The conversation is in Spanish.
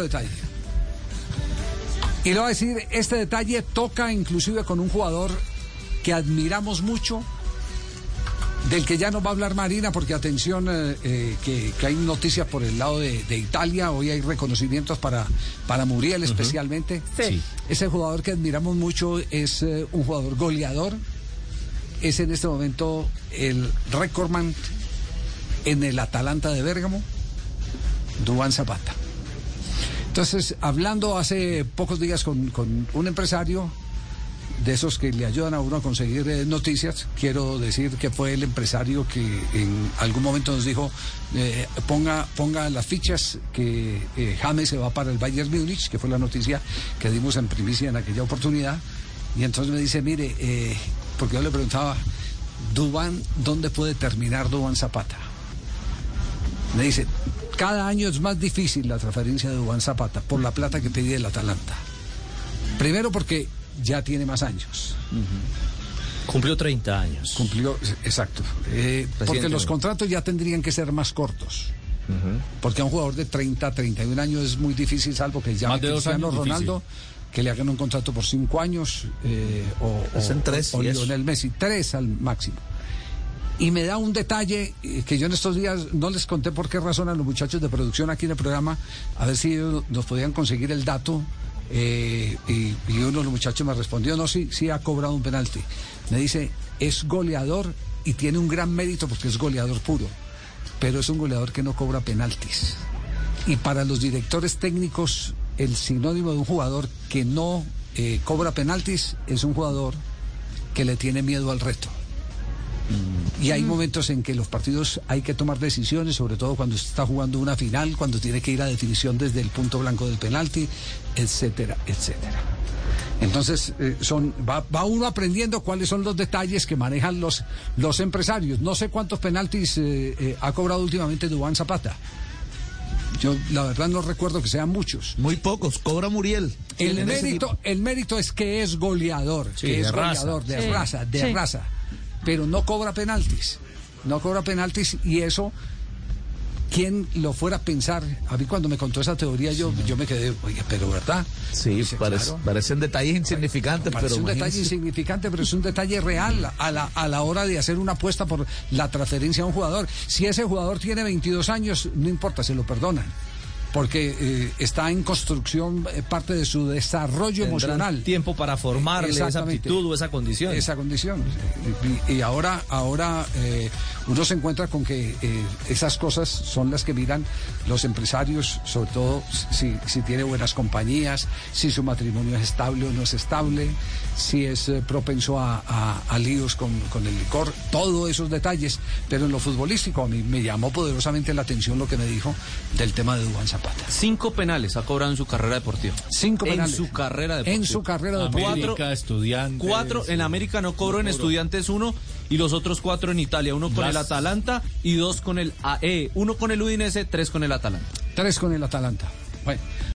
detalle. Y le voy a decir, este detalle toca inclusive con un jugador que admiramos mucho, del que ya nos va a hablar Marina, porque atención, eh, eh, que, que hay noticias por el lado de, de Italia, hoy hay reconocimientos para, para Muriel especialmente. Sí. Ese jugador que admiramos mucho es eh, un jugador goleador, es en este momento el recordman en el Atalanta de Bérgamo, Dubán Zapata. Entonces, hablando hace pocos días con, con un empresario de esos que le ayudan a uno a conseguir eh, noticias, quiero decir que fue el empresario que en algún momento nos dijo, eh, ponga, ponga las fichas que eh, James se va para el Bayern Múnich, que fue la noticia que dimos en primicia en aquella oportunidad. Y entonces me dice, mire, porque yo le preguntaba, Dubán, ¿dónde puede terminar Dubán Zapata? Me dice, cada año es más difícil la transferencia de Dubán Zapata por la plata que pedía el Atalanta. Primero porque ya tiene más años. Cumplió 30 años. Cumplió, exacto. Eh, porque los contratos ya tendrían que ser más cortos. Porque a un jugador de 30, 31 años es muy difícil, salvo que dos Cristiano Ronaldo, que le hagan un contrato por 5 años, eh, o, o- tres, o eso. Lionel Messi, 3 al máximo. Y me da un detalle eh, que yo en estos días no les conté por qué razón a los muchachos de producción aquí en el programa, a ver si ellos nos podían conseguir el dato. eh, y, uno de los muchachos me respondió, no, sí, sí ha cobrado un penalti. Me dice, es goleador y tiene un gran mérito porque es goleador puro, pero es un goleador que no cobra penaltis. Y para los directores técnicos, el sinónimo de un jugador que no eh, cobra penaltis es un jugador que le tiene miedo al reto. Y hay momentos en que los partidos hay que tomar decisiones, sobre todo cuando se está jugando una final, cuando tiene que ir a definición desde el punto blanco del penalti, etcétera, etcétera. Entonces, eh, son, va, va uno aprendiendo cuáles son los detalles que manejan los, los empresarios. No sé cuántos penaltis eh, eh, ha cobrado últimamente Dubán Zapata. Yo, la verdad, no recuerdo que sean muchos. Muy pocos, cobra Muriel. El mérito, el mérito es que es goleador, Sí, que de es raza. goleador, de Sí, raza, de sí. raza. Pero no cobra penaltis. No cobra penaltis y eso, ¿quién lo fuera a pensar? A mí cuando me contó esa teoría yo, yo me quedé, oye, pero ¿verdad? Sí, Dice, parece- claro. parecen detalles insignificantes, Parece pero un detalle insignificante, pero es un detalle real a la, a la hora de hacer una apuesta por la transferencia a un jugador. Si ese jugador tiene 22 años, no importa, se lo perdonan. Porque eh, está en construcción eh, parte de su desarrollo Tendrán emocional. tiempo para formarle esa aptitud o esa condición. Esa condición. Y, y ahora, ahora eh, uno se encuentra con que eh, esas cosas son las que miran los empresarios, sobre todo si, si tiene buenas compañías, si su matrimonio es estable o no es estable, si es propenso a, a- a líos con, con el licor, todos esos detalles. Pero en lo futbolístico a mí me llamó poderosamente la atención lo que me dijo del tema de Dubán Zapata. Cinco penales ha cobrado en su carrera deportiva. Cinco En penales. su carrera deportiva. En su carrera deportiva. América, Cuatro- estudiantes. Cuatro en América no cobró, en Estudiantes uno y los otros cuatro en Italia. Uno con Las- el Atalanta y dos con el AE. Uno con el Udinese, tres con el Atalanta. Tres con el Atalanta. Bueno.